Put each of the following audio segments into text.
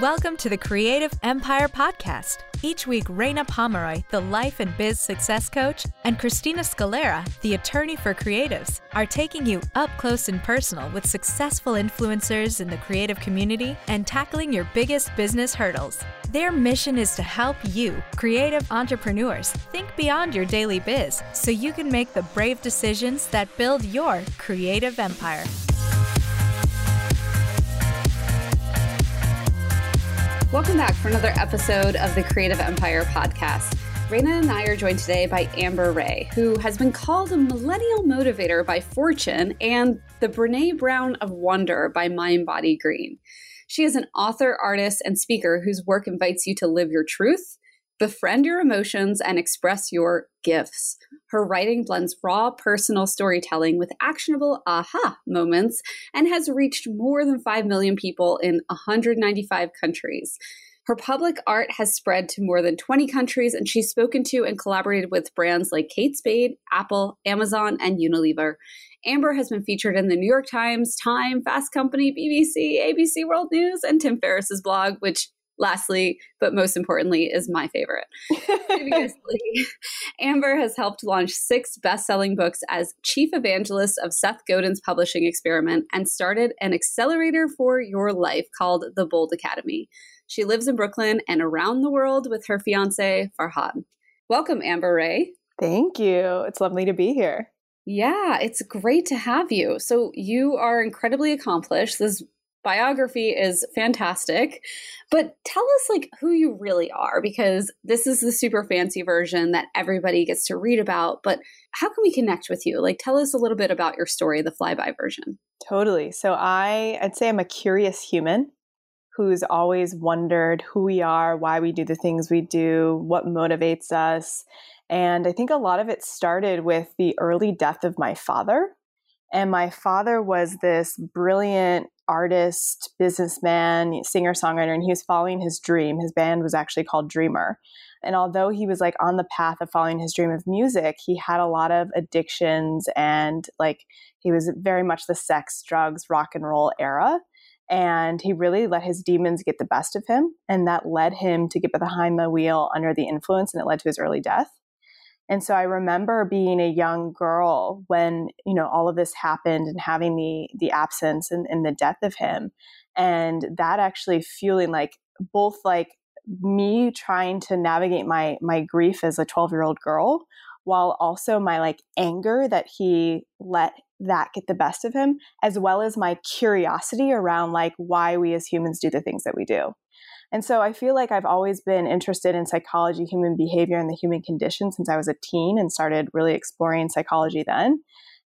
Welcome to the Creative Empire Podcast. Each week, Raina Pomeroy, the life and biz success coach, and Christina Scalera, the attorney for creatives, are taking you up close and personal with successful influencers in the creative community and tackling your biggest business hurdles. Their mission is to help you, creative entrepreneurs, think beyond your daily biz so you can make the brave decisions that build your creative empire. Welcome back for another episode of the Creative Empire podcast. Raina and I are joined today by Amber Rae, who has been called a millennial motivator by Fortune and the Brene Brown of Wonder by Mind Body Green. She is an author, artist, and speaker whose work invites you to live your truth, befriend your emotions, and express your gifts. Her writing blends raw personal storytelling with actionable aha moments and has reached more than 5 million people in 195 countries. Her public art has spread to more than 20 countries, and she's spoken to and collaborated with brands like Kate Spade, Apple, Amazon, and Unilever. Amber has been featured in the New York Times, Time, Fast Company, BBC, ABC World News, and Tim Ferriss's blog, which lastly, but most importantly, is my favorite. Previously, Amber has helped launch six best selling books as chief evangelist of Seth Godin's publishing experiment and started an accelerator for your life called the Bold Academy. She lives in Brooklyn and around the world with her fiance, Farhad. Welcome, Amber Rae. Thank you. It's lovely to be here. Yeah, it's great to have you. So, you are incredibly accomplished. This biography is fantastic. But tell us like who you really are because this is the super fancy version that everybody gets to read about but how can we connect with you? Like tell us a little bit about your story the flyby version. Totally. So i i'd say i'm a curious human who's always wondered who we are why we do the things we do what motivates us. And i think a lot of it started with the early death of my father and my father was this brilliant artist, businessman, singer songwriter, and he was following his dream. His band was actually called Dreamer. And although he was like on the path of following his dream of music, he had a lot of addictions and like he was very much the sex, drugs, rock and roll era. And he really let his demons get the best of him. And that led him to get behind the wheel under the influence, and it led to his early death. And so I remember being a young girl when, you know, all of this happened and having the the absence and, and the death of him. And that actually fueling like both like me trying to navigate my my grief as a 12 year old girl while also my like anger that he let that get the best of him as well as my curiosity around like why we as humans do the things that we do and so I feel like I've always been interested in psychology, human behavior, and the human condition since I was a teen and started really exploring psychology then.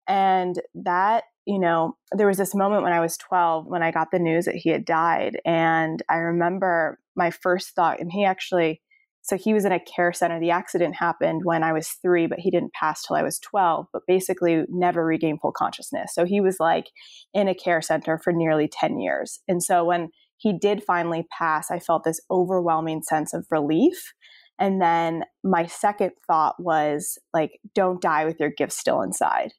And that, you know, there was this moment when I was 12 when I got the news that he had died. And I remember my first thought, and he actually, so he was in a care center. The accident happened when I was three, but he didn't pass till I was 12, but basically never regained full consciousness. So he was like in a care center for nearly 10 years. And so when he did finally pass, I felt this overwhelming sense of relief. And then my second thought was like, don't die with your gift still inside.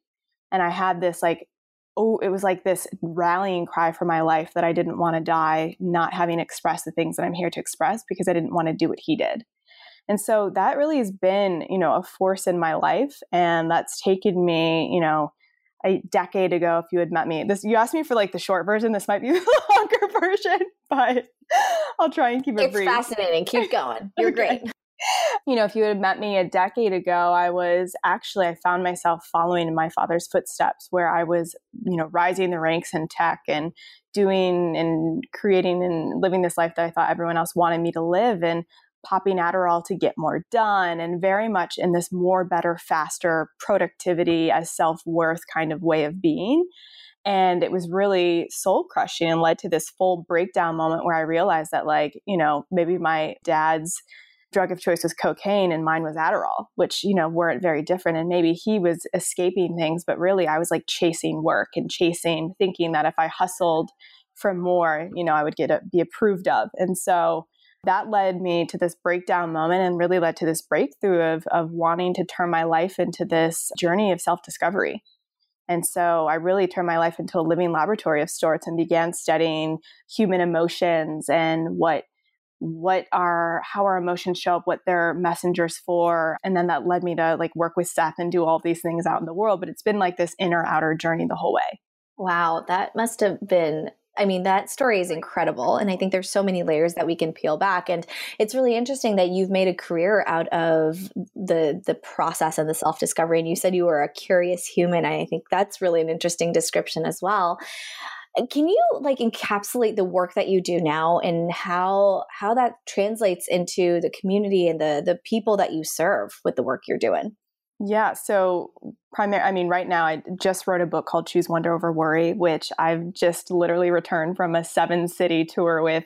And I had this like, oh, it was like this rallying cry for my life that I didn't want to die, not having expressed the things that I'm here to express because I didn't want to do what he did. And so that really has been, you know, a force in my life. And that's taken me, you know, a decade ago if you had met me. This you asked me for like the short version. This might be the longer version, but I'll try and keep it it's brief. fascinating. Keep going. You're okay. great. You know, if you had met me a decade ago, I was actually I found myself following in my father's footsteps where I was, you know, rising the ranks in tech and doing and creating and living this life that I thought everyone else wanted me to live and popping Adderall to get more done and very much in this more, better, faster productivity as self worth kind of way of being. And it was really soul crushing and led to this full breakdown moment where I realized that, like, you know, maybe my dad's drug of choice was cocaine and mine was Adderall, which, you know, weren't very different. And maybe he was escaping things, but really I was like chasing work and chasing, thinking that if I hustled for more, you know, I would get a, be approved of. And so that led me to this breakdown moment and really led to this breakthrough of, of wanting to turn my life into this journey of self discovery. And so I really turned my life into a living laboratory of sorts and began studying human emotions and what what are how our emotions show up what they're messengers for and then that led me to like work with seth and do all these things out in the world but it's been like this inner outer journey the whole way wow that must have been I mean, that story is incredible. And I think there's so many layers that we can peel back. And it's really interesting that you've made a career out of the the process and the self-discovery. And you said you were a curious human. I think that's really an interesting description as well. Can you like encapsulate the work that you do now and how how that translates into the community and the the people that you serve with the work you're doing? Yeah, so primary I mean right now I just wrote a book called Choose Wonder Over Worry which I've just literally returned from a seven city tour with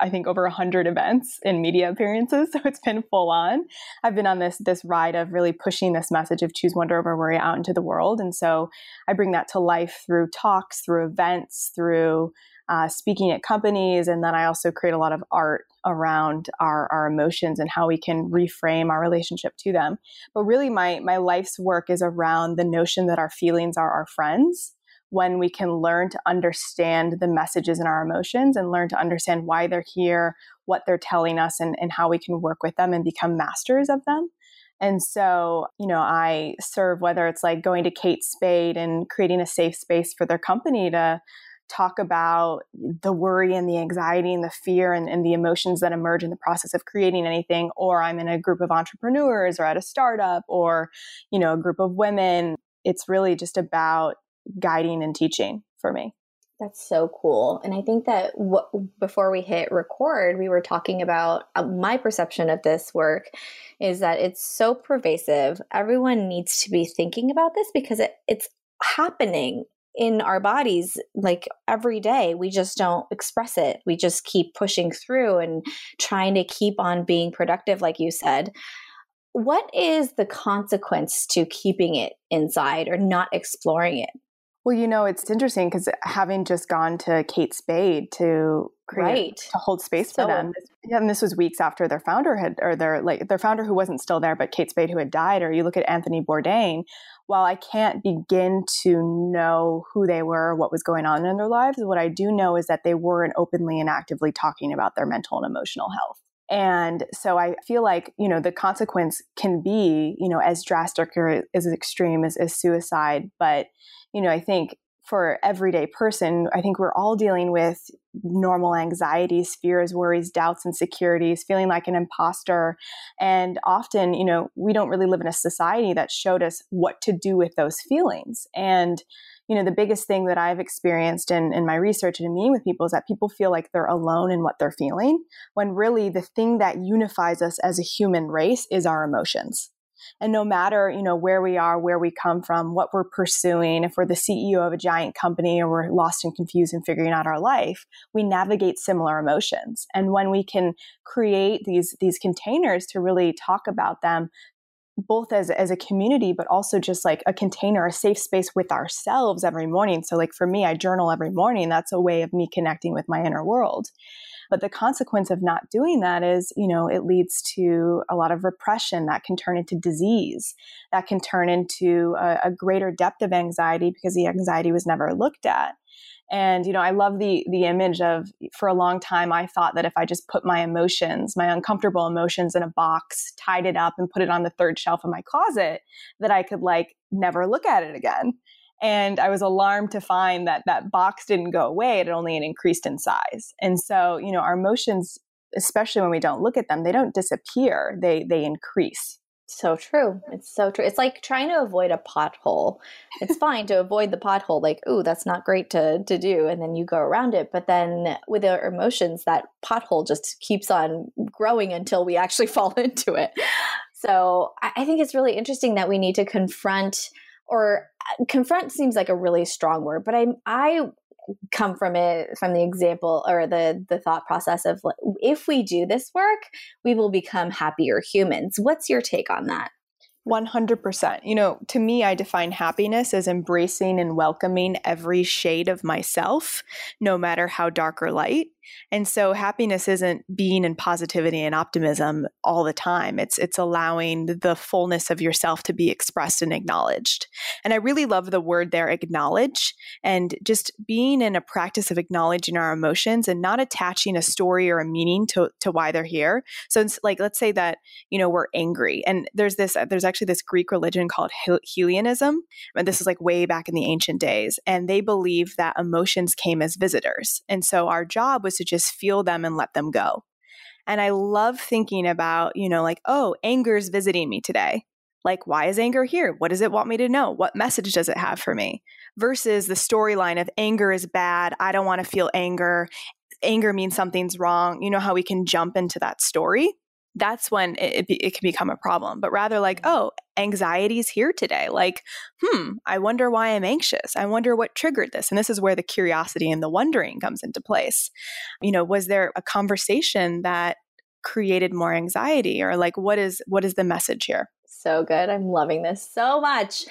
I think over 100 events and media appearances so it's been full on. I've been on this this ride of really pushing this message of choose wonder over worry out into the world and so I bring that to life through talks through events through uh, speaking at companies and then I also create a lot of art around our, our emotions and how we can reframe our relationship to them but really my my life's work is around the notion that our feelings are our friends when we can learn to understand the messages in our emotions and learn to understand why they're here, what they're telling us, and, and how we can work with them and become masters of them. And so, you know, I serve whether it's like going to Kate Spade and creating a safe space for their company to talk about the worry and the anxiety and the fear and, and, the emotions that emerge in the process of creating anything or i'm in a group of entrepreneurs or at a startup or you know a group of women it's really just about guiding and teaching for me. That's so cool. And I think that before we hit record, we were talking about uh, my perception of this work is that it's so pervasive. Everyone needs to be thinking about this because it, it's happening in our bodies like every day. We just don't express it. We just keep pushing through and trying to keep on being productive, like you said. What is the consequence to keeping it inside or not exploring it? Well, you know, it's interesting because having just gone to Kate Spade to create right. to hold space so, for them, and this was weeks after their founder had, or their like their founder who wasn't still there, but Kate Spade who had died. Or you look at Anthony Bourdain. While I can't begin to know who they were, what was going on in their lives, what I do know is that they weren't openly and actively talking about their mental and emotional health. And so I feel like, you know, the consequence can be, you know, as drastic or as extreme as, as suicide, but you know, I think for everyday person, I think we're all dealing with normal anxieties, fears, worries, doubts, insecurities, feeling like an imposter. And often, you know, we don't really live in a society that showed us what to do with those feelings. And, you know, the biggest thing that I've experienced in, in my research and in meeting with people is that people feel like they're alone in what they're feeling, when really the thing that unifies us as a human race is our emotions. And no matter, you know, where we are, where we come from, what we're pursuing, if we're the CEO of a giant company or we're lost and confused and figuring out our life, we navigate similar emotions. And when we can create these these containers to really talk about them, both as as a community but also just like a container a safe space with ourselves every morning. So like for me I journal every morning. That's a way of me connecting with my inner world but the consequence of not doing that is, you know, it leads to a lot of repression that can turn into disease, that can turn into a, a greater depth of anxiety because the anxiety was never looked at. And you know, I love the the image of for a long time I thought that if I just put my emotions, my uncomfortable emotions in a box, tied it up and put it on the third shelf of my closet, that I could like never look at it again. And I was alarmed to find that that box didn't go away, it only increased in size. And so, you know, our emotions, especially when we don't look at them, they don't disappear, they they increase. So true. It's so true. It's like trying to avoid a pothole. It's fine to avoid the pothole, like, ooh, that's not great to, to do. And then you go around it. But then with our emotions, that pothole just keeps on growing until we actually fall into it. So I think it's really interesting that we need to confront or uh, confront seems like a really strong word, but I I come from it from the example or the the thought process of if we do this work, we will become happier humans. What's your take on that? 100%. You know, to me, I define happiness as embracing and welcoming every shade of myself, no matter how dark or light. And so happiness isn't being in positivity and optimism all the time. It's it's allowing the fullness of yourself to be expressed and acknowledged. And I really love the word there acknowledge and just being in a practice of acknowledging our emotions and not attaching a story or a meaning to to why they're here. So it's like let's say that, you know, we're angry and there's this there's actually this Greek religion called Hellenism. And this is like way back in the ancient days and they believe that emotions came as visitors. And so our job was to just feel them and let them go. And I love thinking about, you know, like, oh, anger's visiting me today. Like, why is anger here? What does it want me to know? What message does it have for me? Versus the storyline of anger is bad. I don't want to feel anger. Anger means something's wrong. You know how we can jump into that story? That's when it, it, it, can become a problem. But rather, like, mm-hmm. oh, anxiety's here today. Like, hmm, I wonder why I'm anxious. I wonder what triggered this. And this is where the curiosity and the wondering comes into place. You know, was there a conversation that created more anxiety, or like, what is what is the message here? So good. I'm loving this so much.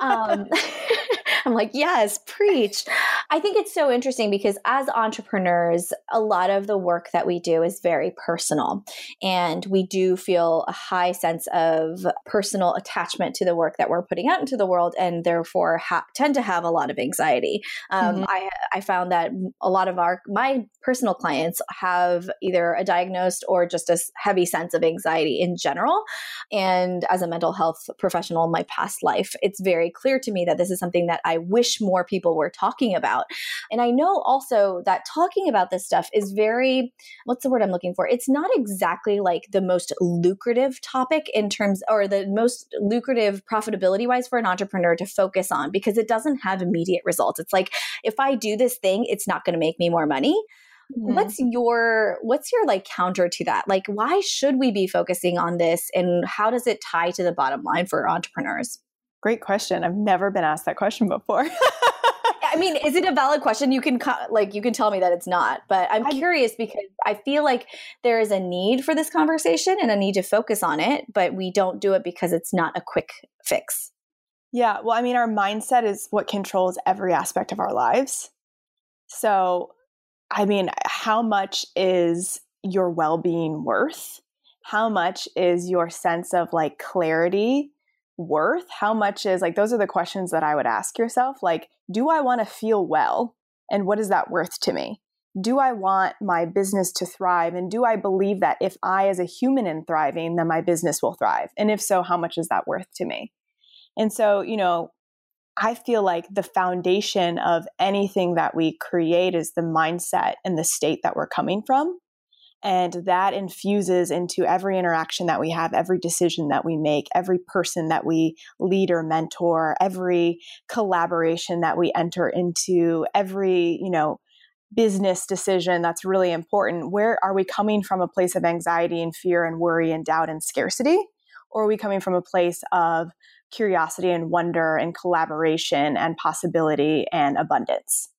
Um, I'm like, yes, preach. I think it's so interesting because as entrepreneurs, a lot of the work that we do is very personal. And we do feel a high sense of personal attachment to the work that we're putting out into the world and therefore ha- tend to have a lot of anxiety. Um, mm-hmm. I, I found that a lot of our, my personal clients have either a diagnosed or just a heavy sense of anxiety in general. And as a mental health professional in my past life, it's very clear to me that this is something that I wish more people were talking about. And I know also that talking about this stuff is very, what's the word I'm looking for? It's not exactly like the most lucrative topic in terms, or the most lucrative profitability wise for an entrepreneur to focus on because it doesn't have immediate results. It's like, if I do this thing, it's not going to make me more money. Mm-hmm. What's your what's your like counter to that? Like why should we be focusing on this and how does it tie to the bottom line for entrepreneurs? Great question. I've never been asked that question before. I mean, is it a valid question? You can like you can tell me that it's not, but I'm, I'm curious because I feel like there is a need for this conversation and a need to focus on it, but we don't do it because it's not a quick fix. Yeah, well, I mean, our mindset is what controls every aspect of our lives. So, I mean, how much is your well-being worth? How much is your sense of like clarity worth? How much is like, those are the questions that I would ask yourself. Like, do I want to feel well? And what is that worth to me? Do I want my business to thrive? And do I believe that if I, as a human, am thriving, then my business will thrive? And if so, how much is that worth to me? And so, you know, I feel like the foundation of anything that we create is the mindset and the state that we're coming from. And that infuses into every interaction that we have, every decision that we make, every person that we lead or mentor, every collaboration that we enter into, every, you know, business decision that's really important. Where are we coming from a place of anxiety and fear and worry and doubt and scarcity? Or are we coming from a place of curiosity and wonder and collaboration and possibility and abundance?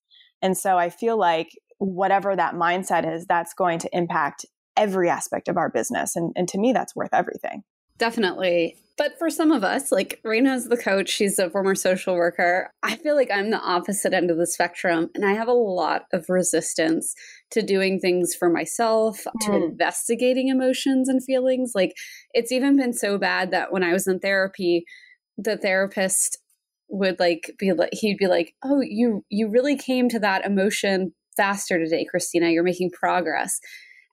And so I feel like whatever that mindset is, that's going to impact every aspect of our business. And, and to me, that's worth everything. Definitely. But for some of us, like Raina's the coach, she's a former social worker. I feel like I'm the opposite end of the spectrum, and I have a lot of resistance to doing things for myself, mm. to investigating emotions and feelings. Like it's even been so bad that when I was in therapy, the therapist would like be like he'd be like, "Oh, you you really came to that emotion faster today, Christina. You're making progress.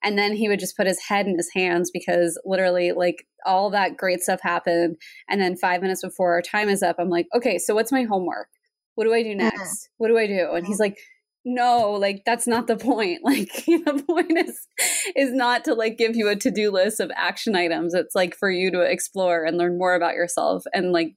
And then he would just put his head in his hands because literally, like, all that great stuff happened. And then five minutes before our time is up, I'm like, okay, so what's my homework? What do I do next? Mm-hmm. What do I do? And he's like, no, like that's not the point. Like the point is is not to like give you a to-do list of action items. It's like for you to explore and learn more about yourself. And like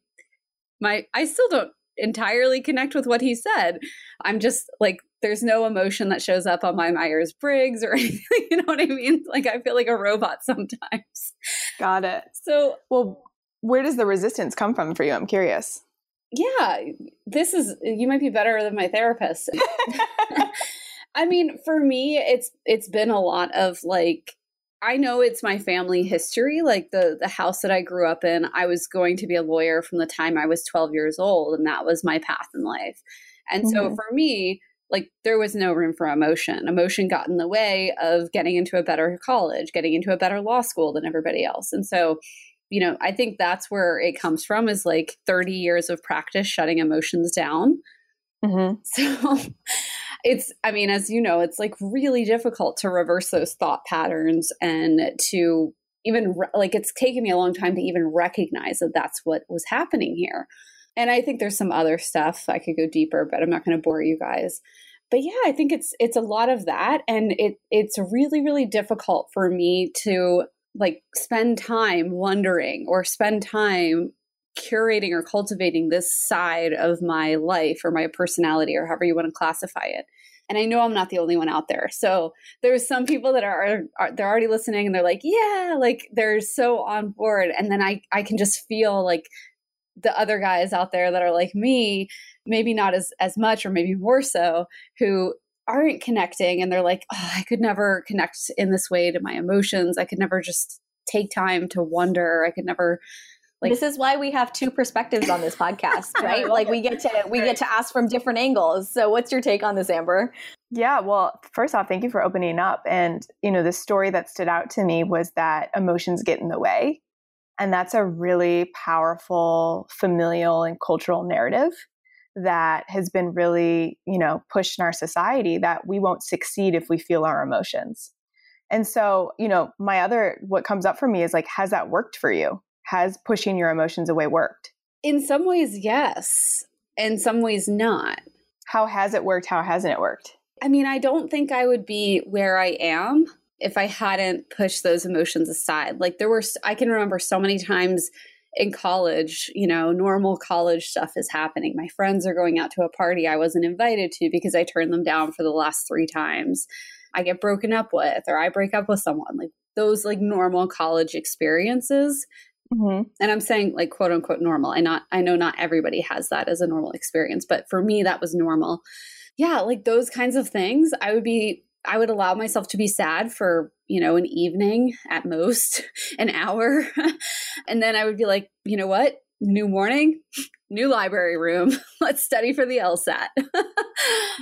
my I still don't entirely connect with what he said. I'm just like there's no emotion that shows up on my Myers Briggs or anything. You know what I mean? Like I feel like a robot sometimes. Got it. So, well, where does the resistance come from for you? I'm curious. Yeah, this is you might be better than my therapist. I mean, for me, it's it's been a lot of like I know it's my family history. Like the the house that I grew up in, I was going to be a lawyer from the time I was 12 years old, and that was my path in life. And mm-hmm. so for me, like there was no room for emotion. Emotion got in the way of getting into a better college, getting into a better law school than everybody else. And so, you know, I think that's where it comes from is like 30 years of practice shutting emotions down. Mm-hmm. So it's, I mean, as you know, it's like really difficult to reverse those thought patterns and to even re- like it's taken me a long time to even recognize that that's what was happening here. And I think there's some other stuff I could go deeper, but I'm not going to bore you guys. But yeah, I think it's it's a lot of that and it it's really really difficult for me to like spend time wondering or spend time curating or cultivating this side of my life or my personality or however you want to classify it. And i know i'm not the only one out there. So there's some people that are, are, they're already listening and they're like yeah like they're so on board. And then i i can just feel like the other guys out there that are like me maybe not as as much or maybe more so who aren't connecting and they're like oh, i could never connect in this way to my emotions i could never just take time to wonder i could never like, this is why we have two perspectives on this podcast, right? like we get to we get to ask from different angles. So what's your take on this, Amber? Yeah, well, first off, thank you for opening up. And you know, the story that stood out to me was that emotions get in the way. And that's a really powerful familial and cultural narrative that has been really, you know, pushed in our society that we won't succeed if we feel our emotions. And so, you know, my other what comes up for me is like has that worked for you? has pushing your emotions away worked? In some ways, yes. In some ways, not. How has it worked? How hasn't it worked? I mean, I don't think I would be where I am if I hadn't pushed those emotions aside. Like, there were, I can remember so many times in college, you know, normal college stuff is happening. My friends are going out to a party I wasn't invited to because I turned them down for the last three times. I get broken up with, or I break up with someone. Like, those like normal college experiences Mm-hmm. And I'm saying like quote unquote normal. I not I know not everybody has that as a normal experience, but for me that was normal. Yeah, like those kinds of things, I would be I would allow myself to be sad for, you know, an evening at most, an hour. and then I would be like, you know what? New morning, new library room. Let's study for the LSAT.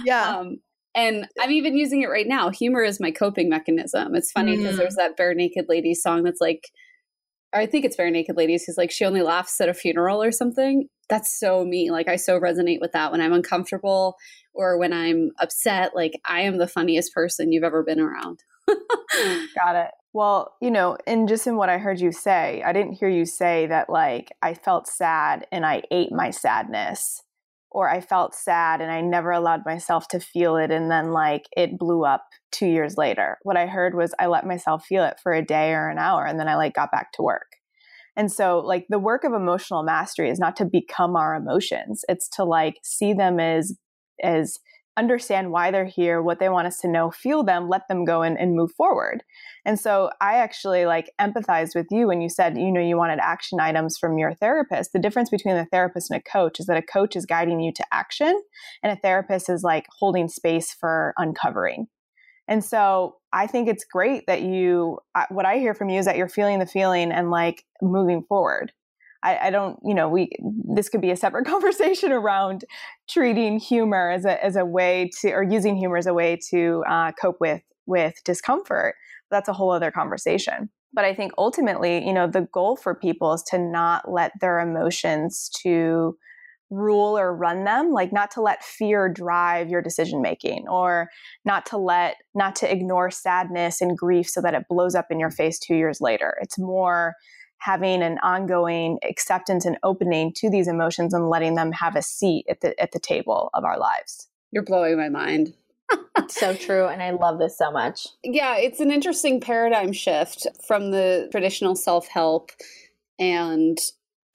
yeah. Um, and I'm even using it right now. Humor is my coping mechanism. It's funny because mm. there's that Barenaked Ladies song that's like, I think it's Barenaked Ladies who's like she only laughs at a funeral or something. That's so me. Like I so resonate with that when I'm uncomfortable or when I'm upset. Like I am the funniest person you've ever been around. Got it. Well, you know, and just in what I heard you say, I didn't hear you say that like I felt sad and I ate my sadness or I felt sad and I never allowed myself to feel it and then like it blew up 2 years later. What I heard was I let myself feel it for a day or an hour and then I like got back to work. And so like the work of emotional mastery is not to become our emotions. It's to like see them as as understand why they're here, what they want us to know, feel them, let them go and, and move forward. And so I actually like empathized with you when you said, you know, you wanted action items from your therapist. The difference between a therapist and a coach is that a coach is guiding you to action and a therapist is like holding space for uncovering. And so I think it's great that you, what I hear from you is that you're feeling the feeling and like moving forward. I, I, don't, you know, we this could be a separate conversation around treating humor as a as a way to, or using humor as a way to uh, cope with with discomfort. That's a whole other conversation. But I think ultimately, you know, the goal for people is to not let their emotions to rule or run them like not to let fear drive your decision making or not to let not to ignore sadness and grief so that it blows up in your face 2 years later it's more having an ongoing acceptance and opening to these emotions and letting them have a seat at the at the table of our lives. You're blowing my mind. so true and I love this so much. Yeah, it's an interesting paradigm shift from the traditional self-help and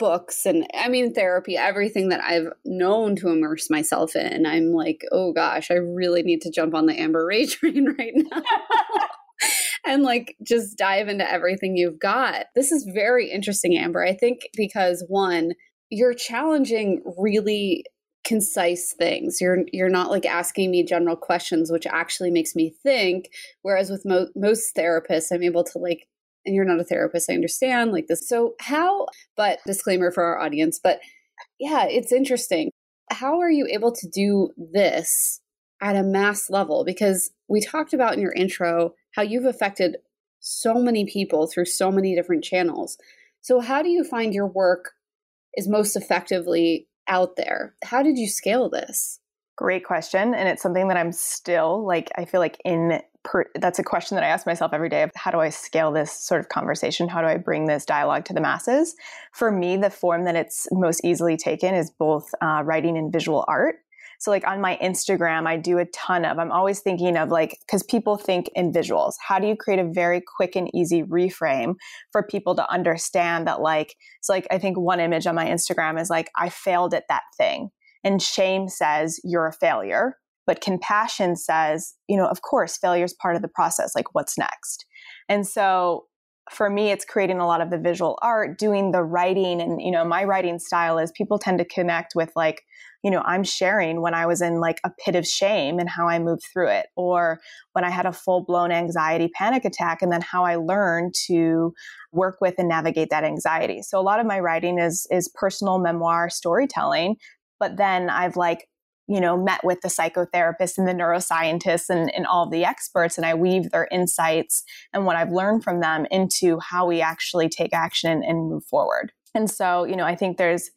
books and I mean therapy, everything that I've known to immerse myself in. I'm like, oh gosh, I really need to jump on the Amber Rae train right now and like just dive into everything you've got. This is very interesting, Amber. I think because one, you're challenging really concise things. You're you're not like asking me general questions, which actually makes me think. Whereas with mo- most therapists, I'm able to like, and you're not a therapist, I understand like this. So how? But disclaimer for our audience. But yeah, it's interesting. How are you able to do this at a mass level because we talked about in your intro how you've affected so many people through so many different channels. So, how do you find your work is most effectively out there? How did you scale this? Great question. And it's something that I'm still like, I feel like in per, that's a question that I ask myself every day of how do I scale this sort of conversation? How do I bring this dialogue to the masses? For me, the form that it's most easily taken is both uh, writing and visual art. So, like on my Instagram, I do a ton of, I'm always thinking of like, because people think in visuals. How do you create a very quick and easy reframe for people to understand that, like, so like, I think one image on my Instagram is like, I failed at that thing. And shame says you're a failure. But compassion says, you know, of course, failure is part of the process. Like, what's next? And so for me, it's creating a lot of the visual art, doing the writing. And, you know, my writing style is people tend to connect with like, you know, I'm sharing when I was in like a pit of shame and how I moved through it, or when I had a full blown anxiety panic attack, and then how I learned to work with and navigate that anxiety. So a lot of my writing is is personal memoir storytelling, but then I've like you know, met with the psychotherapists and the neuroscientists and, and all the experts, and I weave their insights and what I've learned from them into how we actually take action and move forward. And so, you know, I think there's,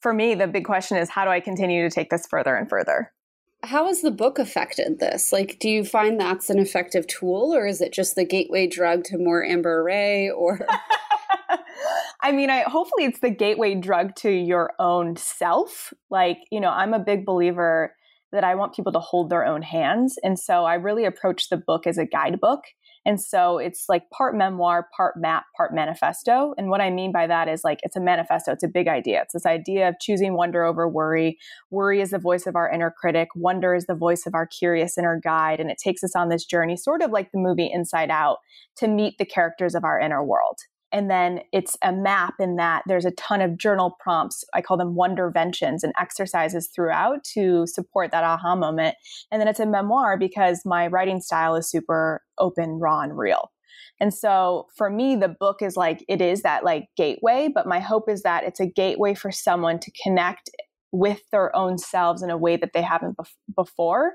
for me, the big question is how do I continue to take this further and further? How has the book affected this? Like, do you find that's an effective tool, or is it just the gateway drug to more Amber Rae Or I mean, I hopefully it's the gateway drug to your own self. Like, you know, I'm a big believer that I want people to hold their own hands. And so I really approach the book as a guidebook. And so it's like part memoir, part map, part manifesto. And what I mean by that is like it's a manifesto, it's a big idea. It's this idea of choosing wonder over worry. Worry is the voice of our inner critic, wonder is the voice of our curious inner guide. And it takes us on this journey, sort of like the movie Inside Out, to meet the characters of our inner world and then it's a map in that there's a ton of journal prompts. I call them wonderventions and exercises throughout to support that aha moment. And then it's a memoir because my writing style is super open raw and real. And so for me the book is like it is that like gateway but my hope is that it's a gateway for someone to connect with their own selves in a way that they haven't bef- before.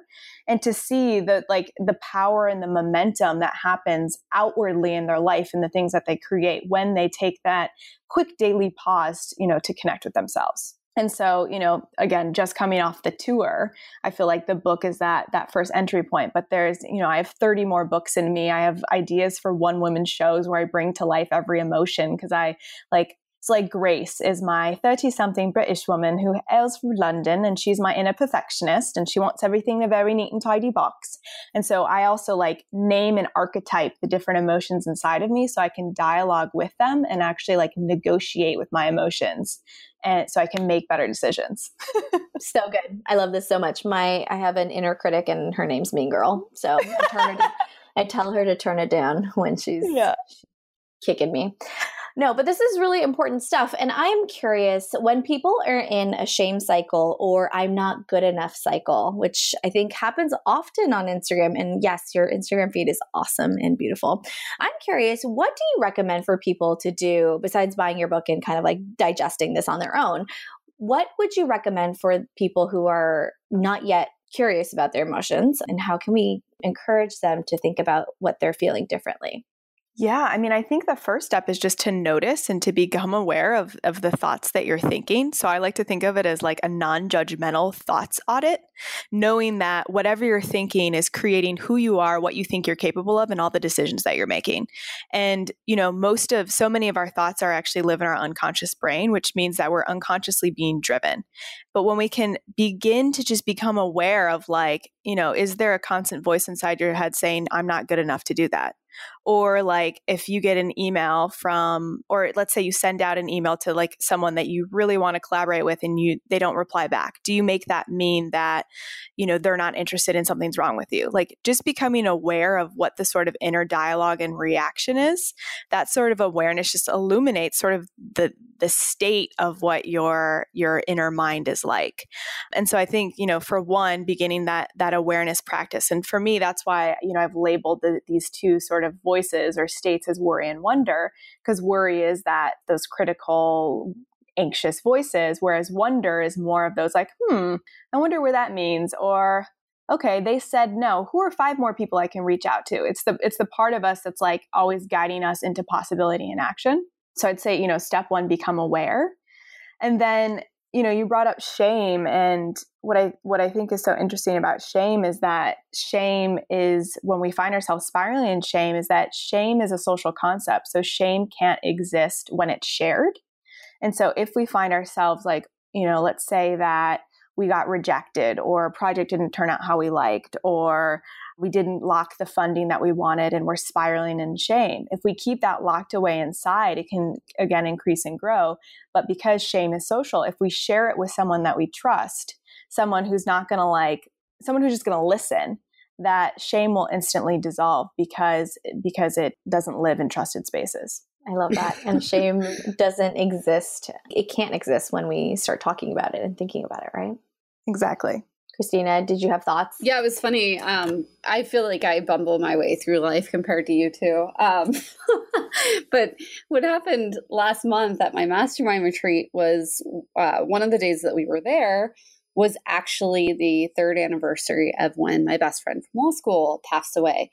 And to see the like the power and the momentum that happens outwardly in their life and the things that they create when they take that quick daily pause you know to connect with themselves. And so you know again just coming off the tour i feel like the book is that that first entry point. But there's you know i have 30 more books in me. I have ideas for one woman shows where i bring to life every emotion because i like like Grace is my 30 something British woman who hails from London and she's my inner perfectionist and she wants everything in a very neat and tidy box. And so I also like name and archetype the different emotions inside of me so I can dialogue with them and actually like negotiate with my emotions and so I can make better decisions. so good. I love this so much. My I have an inner critic and her name's Mean Girl. So I, I tell her to turn it down when she's yeah. kicking me. No, but this is really important stuff. And I'm curious when people are in a shame cycle or I'm not good enough cycle, which I think happens often on Instagram. And yes, your Instagram feed is awesome and beautiful. I'm curious, what do you recommend for people to do besides buying your book and kind of like digesting this on their own? What would you recommend for people who are not yet curious about their emotions? And how can we encourage them to think about what they're feeling differently? Yeah, I mean, I think the first step is just to notice and to become aware of, of the thoughts that you're thinking. So I like to think of it as like a non judgmental thoughts audit, knowing that whatever you're thinking is creating who you are, what you think you're capable of, and all the decisions that you're making. And, you know, most of so many of our thoughts are actually live in our unconscious brain, which means that we're unconsciously being driven. But when we can begin to just become aware of like, you know, is there a constant voice inside your head saying, I'm not good enough to do that? Or like if you get an email from or let's say you send out an email to like someone that you really want to collaborate with and you they don't reply back do you make that mean that you know they're not interested in something's wrong with you? Like just becoming aware of what the sort of inner dialogue and reaction is that sort of awareness just illuminates sort of the the state of what your your inner mind is like. And so i think you know for one beginning that that awareness practice and for me that's why you know i've labeled the, these two sort of voices or states as worry and wonder because worry is that those critical anxious voices whereas wonder is more of those like hmm i wonder where that means or okay, they said no. Who are five more people I can reach out to? It's the it's the part of us that's like always guiding us into possibility and action. So I'd say, you know, step 1 become aware. And then, you know, you brought up shame and what I what I think is so interesting about shame is that shame is when we find ourselves spiraling in shame is that shame is a social concept. So shame can't exist when it's shared. And so if we find ourselves like, you know, let's say that we got rejected or a project didn't turn out how we liked or we didn't lock the funding that we wanted and we're spiraling in shame. If we keep that locked away inside, it can again increase and grow. But because shame is social, if we share it with someone that we trust, someone who's not going to like, someone who's just going to listen, that shame will instantly dissolve because because it doesn't live in trusted spaces. I love that. And shame doesn't exist. It can't exist when we start talking about it and thinking about it, right? Exactly. Christina, did you have thoughts? Yeah, it was funny. Um, I feel like I bumble my way through life compared to you two. Um, but what happened last month at my mastermind retreat was uh, one of the days that we were there was actually the third anniversary of when my best friend from law school passed away.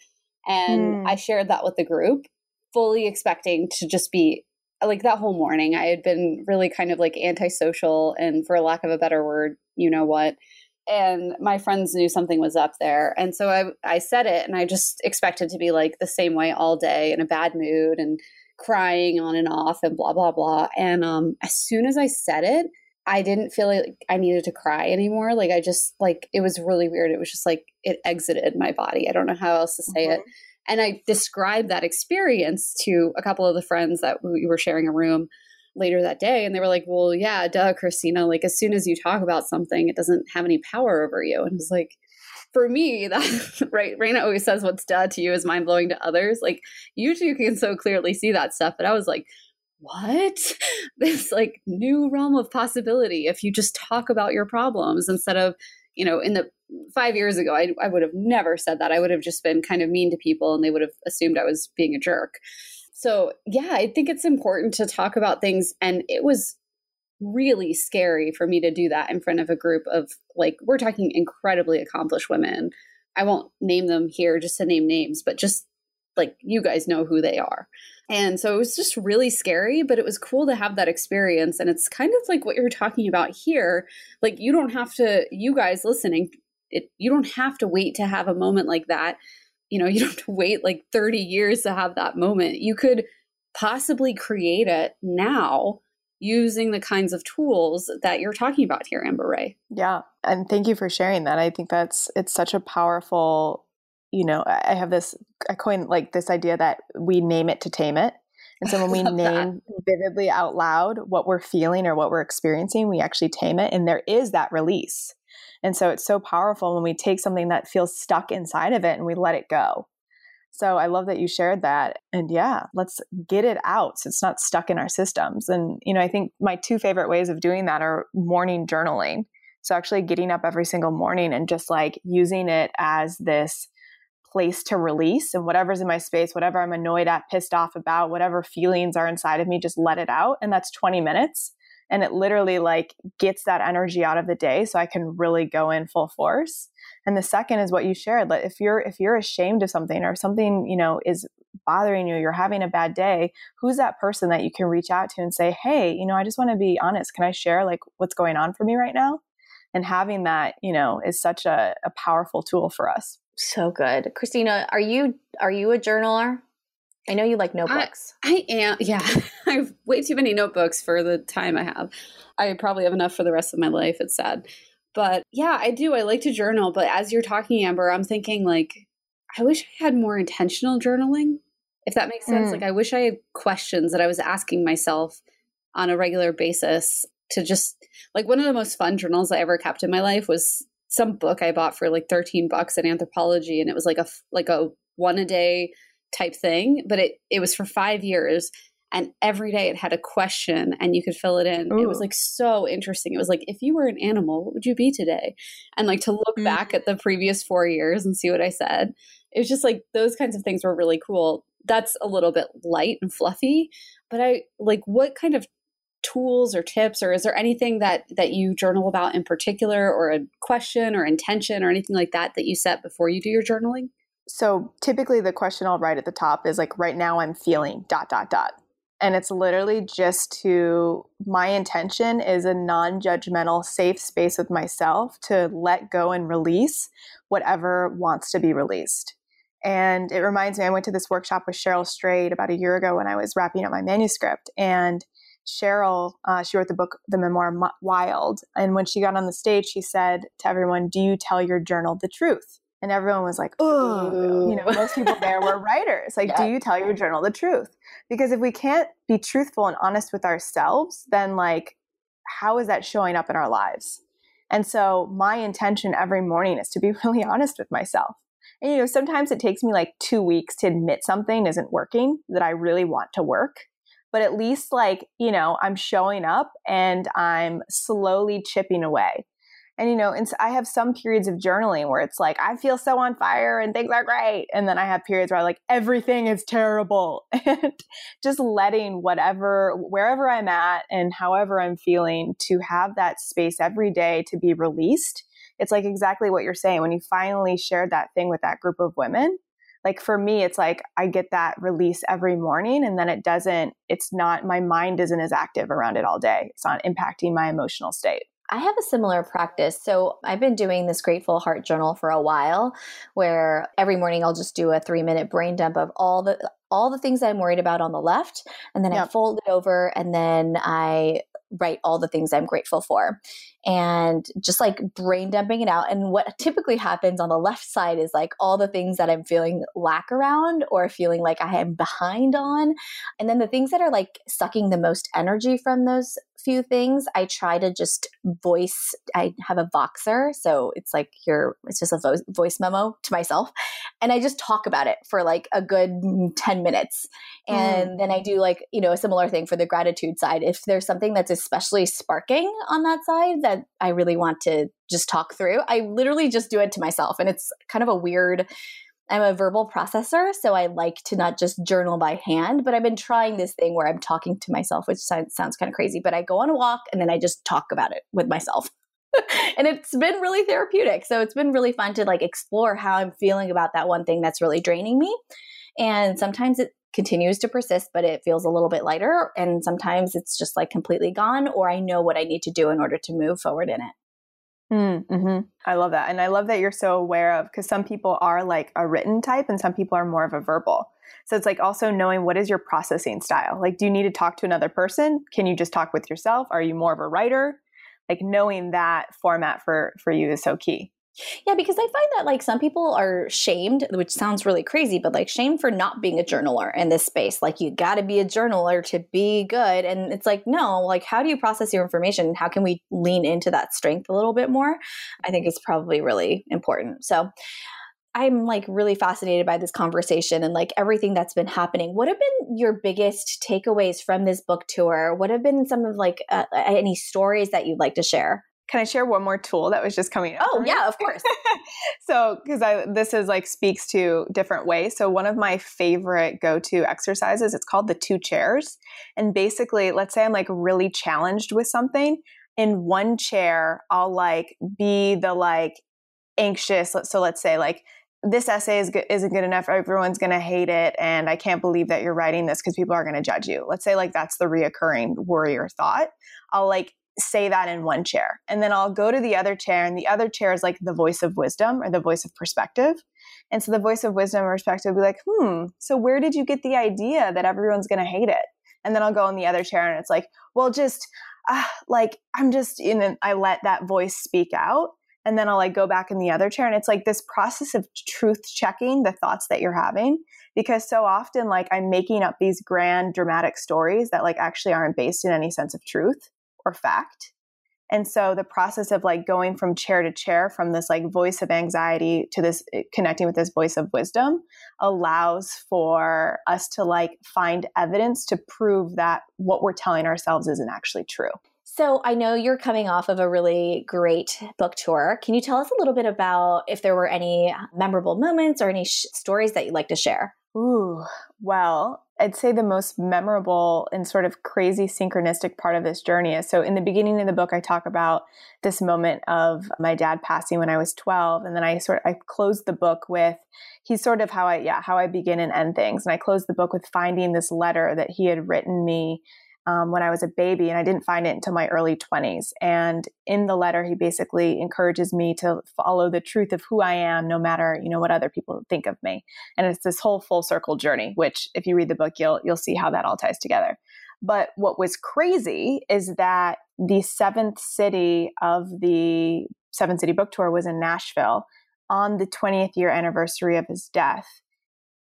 And mm. I shared that with the group, fully expecting to just be like that whole morning. I had been really kind of like antisocial and, for lack of a better word, you know what. And my friends knew something was up there. And so I, I said it, and I just expected to be like the same way all day in a bad mood and crying on and off and blah, blah, blah. And um, as soon as I said it, I didn't feel like I needed to cry anymore. Like I just like it was really weird. It was just like it exited my body. I don't know how else to say mm-hmm. it. And I described that experience to a couple of the friends that we were sharing a room later that day and they were like well yeah duh christina like as soon as you talk about something it doesn't have any power over you. And it was like for me that right raina always says what's duh to you is mind blowing to others. Like you two can so clearly see that stuff but i was like what? This like new realm of possibility. If you just talk about your problems instead of you know in the five years ago I, I would have never said that. I would have just been kind of mean to people and they would have assumed i was being a jerk so, yeah, I think it's important to talk about things. And it was really scary for me to do that in front of a group of like, we're talking incredibly accomplished women. I won't name them here just to name names, but just like you guys know who they are. And so it was just really scary, but it was cool to have that experience. And it's kind of like what you're talking about here. Like, you don't have to, you guys listening, it, you don't have to wait to have a moment like that you know, you don't have to wait like 30 years to have that moment. You could possibly create it now using the kinds of tools that you're talking about here, Amber Rae Yeah. And thank you for sharing that. I think that's, it's such a powerful, you know, I have this, I coin like this idea that we name it to tame it. And so when we name that. vividly out loud what we're feeling or what we're experiencing, we actually tame it. And there is that release. And so it's so powerful when we take something that feels stuck inside of it and we let it go. So I love that you shared that. And yeah, let's get it out so it's not stuck in our systems. And, you know, I think my two favorite ways of doing that are morning journaling. So actually getting up every single morning and just like using it as this place to release and whatever's in my space, whatever I'm annoyed at, pissed off about, whatever feelings are inside of me, just let it out. And that's 20 minutes and it literally like gets that energy out of the day so i can really go in full force. And the second is what you shared like if you're if you're ashamed of something or something you know is bothering you you're having a bad day who's that person that you can reach out to and say hey you know i just want to be honest. Can i share like what's going on for me right now? And having that you know is such a, a powerful tool for us. So good. Christina are you are you a journaler I know you like notebooks. I, I, am. Yeah. I have way too many notebooks for the time I have. I probably have enough for the rest of my life. It's sad. But yeah, I do. I like to journal. But as you're talking, Amber, I'm thinking like, I wish I had more intentional journaling, if that makes sense. Mm. Like, I wish I had questions that I was asking myself on a regular basis to just, like, one of the most fun journals I ever kept in my life was some book I bought for like 13 bucks in Anthropologie. And it was like a, like a one a day type thing, but it it was for five years. And every day it had a question and you could fill it in. Ooh. It was like so interesting. It was like, if you were an animal, what would you be today? And like to look mm. back at the previous four years and see what I said. It was just like those kinds of things were really cool. That's a little bit light and fluffy, but I like what kind of tools or tips or is there anything that that you journal about in particular or a question or intention or anything like that that you set before you do your journaling? So typically the question I'll write at the top is like right now I'm feeling dot dot dot. And it's literally just to my intention is a non-judgmental safe space with myself to let go and release whatever wants to be released. And it reminds me, I went to this workshop with Cheryl Strayed about a year ago when I was wrapping up my manuscript. And Cheryl, uh, she wrote the book, the memoir Wild. And when she got on the stage, she said to everyone, Do you tell your journal the truth? And everyone was like, Oh, you know, most people there were writers. Like, yeah. do you tell your journal the truth? Because if we can't be truthful and honest with ourselves, then like, how is that showing up in our lives? And so my intention every morning is to be really honest with myself. And you know, sometimes it takes me like two weeks to admit something isn't working that I really want to work but at least like, you know, I'm showing up and I'm slowly chipping away. And, you know, and so I have some periods of journaling where it's like, I feel so on fire and things are great. And then I have periods where I like, everything is terrible. and just letting whatever, wherever I'm at and however I'm feeling to have that space every day to be released. It's like exactly what you're saying. When you finally shared that thing with that group of women, like for me it's like i get that release every morning and then it doesn't it's not my mind isn't as active around it all day it's not impacting my emotional state I have a similar practice. So I've been doing this Grateful Heart Journal for a while where every morning I'll just do a 3-minute brain dump of all the all the things I'm worried about on the left and then yep. I fold it over and then I write all the things I'm grateful for and just like brain dumping it out. And what typically happens on the left side is like all the things that I'm feeling lack around or feeling like I am behind on. And then the things that are like sucking the most energy from those few things, I try to just voice. I have a Voxer, so it's like your it's just a vo- voice memo to myself, and I just talk about it for like a good ten minutes, and mm. then I do like you know a similar thing for the gratitude side. If there's something that's especially sparking on that side that I really want to just talk through, I literally just do it to myself, and it's kind of a weird I'm a verbal processor, so I like to not just journal by hand, but I've been trying this thing where I'm talking to myself, which sounds, sounds kind of crazy, but I go on a walk and then I just talk about it with myself. and it's been really therapeutic. So it's been really fun to like explore how I'm feeling about that one thing that's really draining me. And sometimes it continues to persist, but it feels a little bit lighter. And sometimes it's just like completely gone, or I know what I need to do in order to move forward in it. Mm, hmm I love that. And I love that you're so aware of because some people are like a written type and some people are more of a verbal. So it's like also knowing what is your processing style. Like, do you need to talk to another person? Can you just talk with yourself? Are you more of a writer? Like knowing that format for for you is so key. Yeah, because I find that like some people are shamed, which sounds really crazy, but like shamed for not being a journaler in this space. Like you got to be a journaler to be good. And it's like, no, like how do you process your information? How can we lean into that strength a little bit more? I think it's probably really important. So I'm like really fascinated by this conversation and like everything that's been happening. What have been your biggest takeaways from this book tour? What have been some of like uh, any stories that you'd like to share? Can I share one more tool that was just coming up? Oh, yeah, of course. so, because I this is like speaks to different ways. So, one of my favorite go to exercises, it's called the two chairs. And basically, let's say I'm like really challenged with something. In one chair, I'll like be the like anxious. So, let's say like this essay is good, isn't good enough. Everyone's going to hate it. And I can't believe that you're writing this because people are going to judge you. Let's say like that's the reoccurring worry or thought. I'll like say that in one chair. And then I'll go to the other chair, and the other chair is like the voice of wisdom or the voice of perspective. And so the voice of wisdom or perspective will be like, hmm, so where did you get the idea that everyone's going to hate it? And then I'll go in the other chair, and it's like, well, just uh, like, I'm just, in, and I let that voice speak out. And then I'll like go back in the other chair. And it's like this process of truth checking the thoughts that you're having. Because so often, like, I'm making up these grand dramatic stories that like actually aren't based in any sense of truth or fact. And so the process of like going from chair to chair from this like voice of anxiety to this eh, connecting with this voice of wisdom allows for us to like find evidence to prove that what we're telling ourselves isn't actually true. So I know you're coming off of a really great book tour. Can you tell us a little bit about if there were any memorable moments or any sh- stories that you'd like to share? Ooh, well, I'd say the most memorable and sort of crazy synchronistic part of this journey is so in the beginning of the book I talk about this moment of my dad passing when I was 12 and then I sort of I closed the book with he's sort of how I yeah, how I begin and end things and I closed the book with finding this letter that he had written me um, when I was a baby, and I didn't find it until my early 20s. And in the letter, he basically encourages me to follow the truth of who I am, no matter you know what other people think of me. And it's this whole full circle journey, which if you read the book, you'll you'll see how that all ties together. But what was crazy is that the seventh city of the Seven City Book Tour was in Nashville on the 20th year anniversary of his death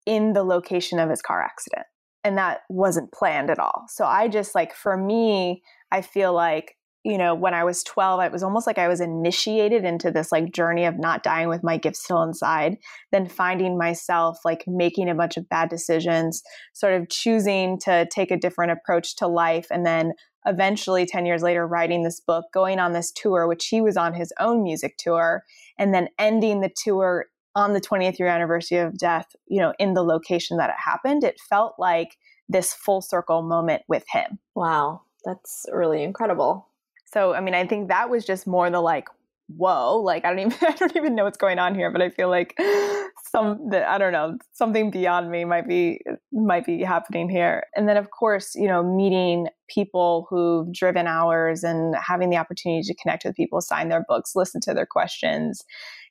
in the location of his car accident and that wasn't planned at all. So I just like for me, I feel like you know, when I was 12, it was almost like I was initiated into this like journey of not dying with my gift still inside, then finding myself like making a bunch of bad decisions, sort of choosing to take a different approach to life. And then eventually, 10 years later, writing this book, going on this tour, which he was on his own music tour, and then ending the tour on the 20th year anniversary of death, you know, in the location that it happened, it felt like this full circle moment with him. Wow, that's really incredible. So, I mean, I think that was just more the like, whoa, like I don't even I don't even know what's going on here, but I feel like some that I don't know, something beyond me might be might be happening here. And then of course, you know, meeting people who've driven hours and having the opportunity to connect with people, sign their books, listen to their questions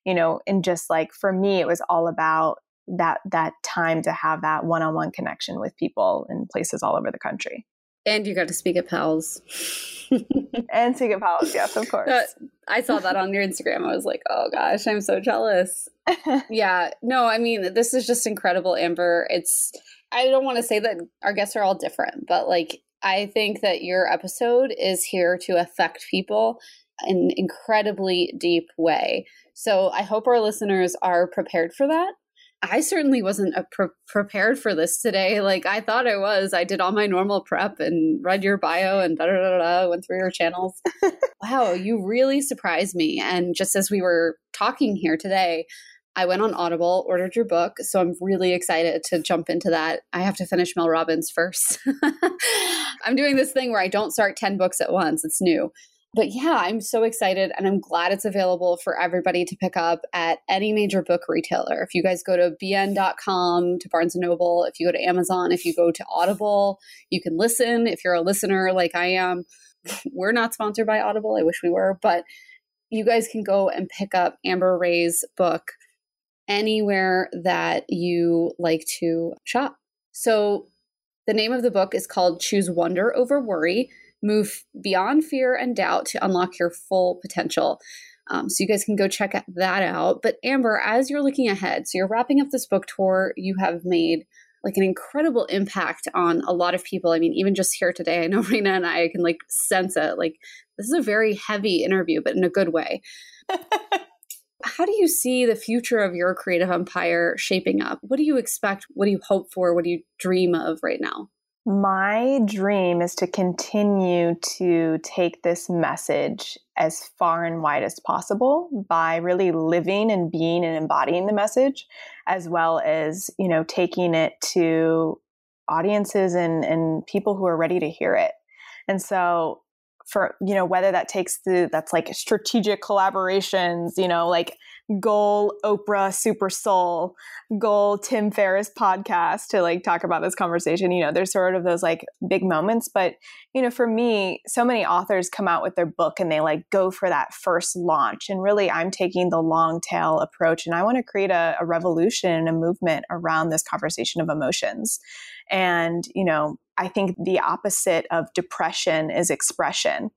you know, and just like for me, it was all about that that time to have that one-on-one connection with people in places all over the country. And you got to speak at PALS. and speak at PALS, yes, of course. I saw that on your Instagram. I was like, oh gosh, I'm so jealous. yeah, no, I mean, this is just incredible, Amber. It's, I don't want to say that our guests are all different, but like, I think that your episode is here to affect people an incredibly deep way. So I hope our listeners are prepared for that. I certainly wasn't uh, pre- prepared for this today. Like I thought I was. I did all my normal prep and read your bio and da da da da. Went through your channels. wow, you really surprised me. And just as we were talking here today, I went on Audible, ordered your book, so I'm really excited to jump into that. I have to finish Mel Robbins first. I'm doing this thing where I don't start 10 books at once. It's new but yeah, I'm so excited and I'm glad it's available for everybody to pick up at any major book retailer. If you guys go to bn.com, to Barnes Noble, if you go to Amazon, if you go to Audible, you can listen. If you're a listener like I am, we're not sponsored by Audible. I wish we were, but you guys can go and pick up Amber Rae's book anywhere that you like to shop. So the name of the book is called Choose Wonder Over Worry move beyond fear and doubt to unlock your full potential. Um, so you guys can go check that out. But Amber, as you're looking ahead, so you're wrapping up this book tour, you have made like an incredible impact on a lot of people. I mean, even just here today, I know Reina and I can like sense it. Like this is a very heavy interview, but in a good way. How do you see the future of your creative empire shaping up? What do you expect? What do you hope for? What do you dream of right now? My dream is to continue to take this message as far and wide as possible by really living and being and embodying the message, as well as, you know, taking it to audiences and, and people who are ready to hear it. And so for, you know, whether that takes the, that's like strategic collaborations, you know, like goal Oprah Super Soul, goal Tim Ferriss podcast to like talk about this conversation. You know, there's sort of those like big moments. But, you know, for me, so many authors come out with their book and they like go for that first launch. And really, I'm taking the long tail approach and I want to create a, a revolution and a movement around this conversation of emotions. And, you know, I think the opposite of depression is expression.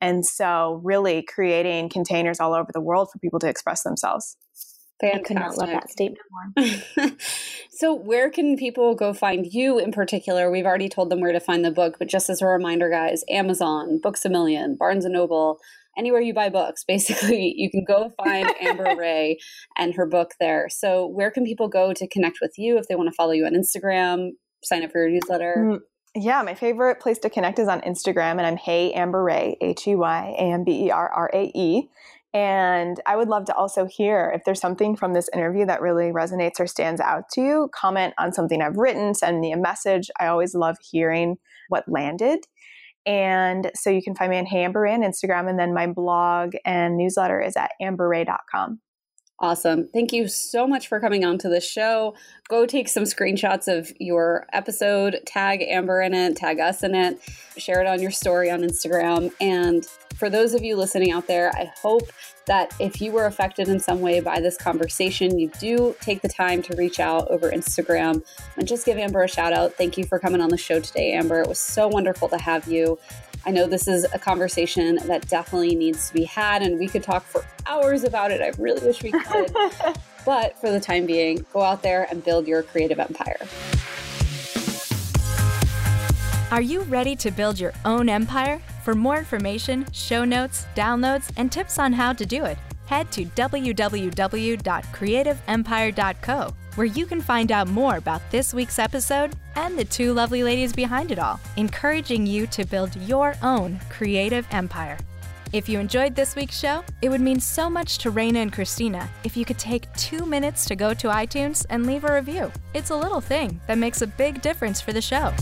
And so, really creating containers all over the world for people to express themselves. Fantastic. I could not love that statement more. so, where can people go find you in particular? We've already told them where to find the book, but just as a reminder, guys Amazon, Books a Million, Barnes and Noble, anywhere you buy books, basically, you can go find Amber Rae and her book there. So, where can people go to connect with you if they want to follow you on Instagram, sign up for your newsletter? Mm, Yeah, my favorite place to connect is on Instagram, and I'm Hey Amber Rae, H E Y A M B E R R A E. And I would love to also hear if there's something from this interview that really resonates or stands out to you. Comment on something I've written, send me a message. I always love hearing what landed. And so you can find me on Hey Amber Rae on Instagram, and then my blog and newsletter is at amberrae.com. Awesome. Thank you so much for coming on to the show. Go take some screenshots of your episode, tag Amber in it, tag us in it, share it on your story on Instagram. And for those of you listening out there, I hope that if you were affected in some way by this conversation, you do take the time to reach out over Instagram and just give Amber a shout out. Thank you for coming on the show today, Amber. It was so wonderful to have you. I know this is a conversation that definitely needs to be had, and we could talk for hours about it. I really wish we could. but for the time being, go out there and build your creative empire. Are you ready to build your own empire? For more information, show notes, downloads, and tips on how to do it, head to www.creativeempire.co, where you can find out more about this week's episode and the two lovely ladies behind it all, encouraging you to build your own creative empire. If you enjoyed this week's show, it would mean so much to Reina and Christina if you could take two minutes to go to iTunes and leave a review. It's a little thing that makes a big difference for the show.